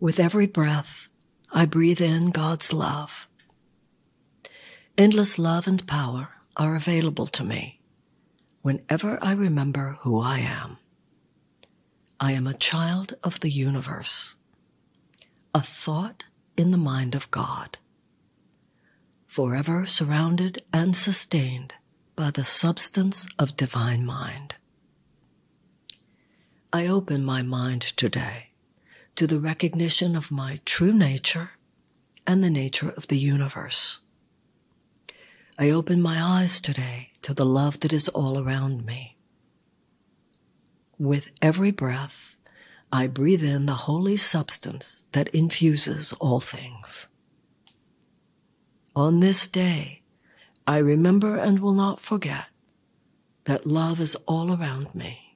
With every breath, I breathe in God's love. Endless love and power are available to me whenever I remember who I am. I am a child of the universe, a thought in the mind of God, forever surrounded and sustained by the substance of divine mind. I open my mind today to the recognition of my true nature and the nature of the universe. I open my eyes today to the love that is all around me. With every breath, I breathe in the holy substance that infuses all things. On this day, I remember and will not forget that love is all around me.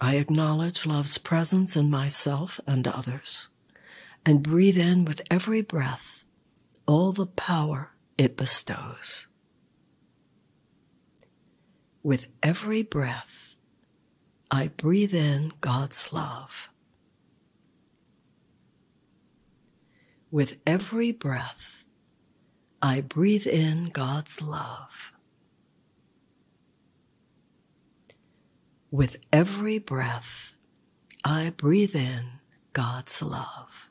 I acknowledge love's presence in myself and others and breathe in with every breath all the power it bestows. With every breath, I breathe in God's love. With every breath, I breathe in God's love. With every breath, I breathe in God's love.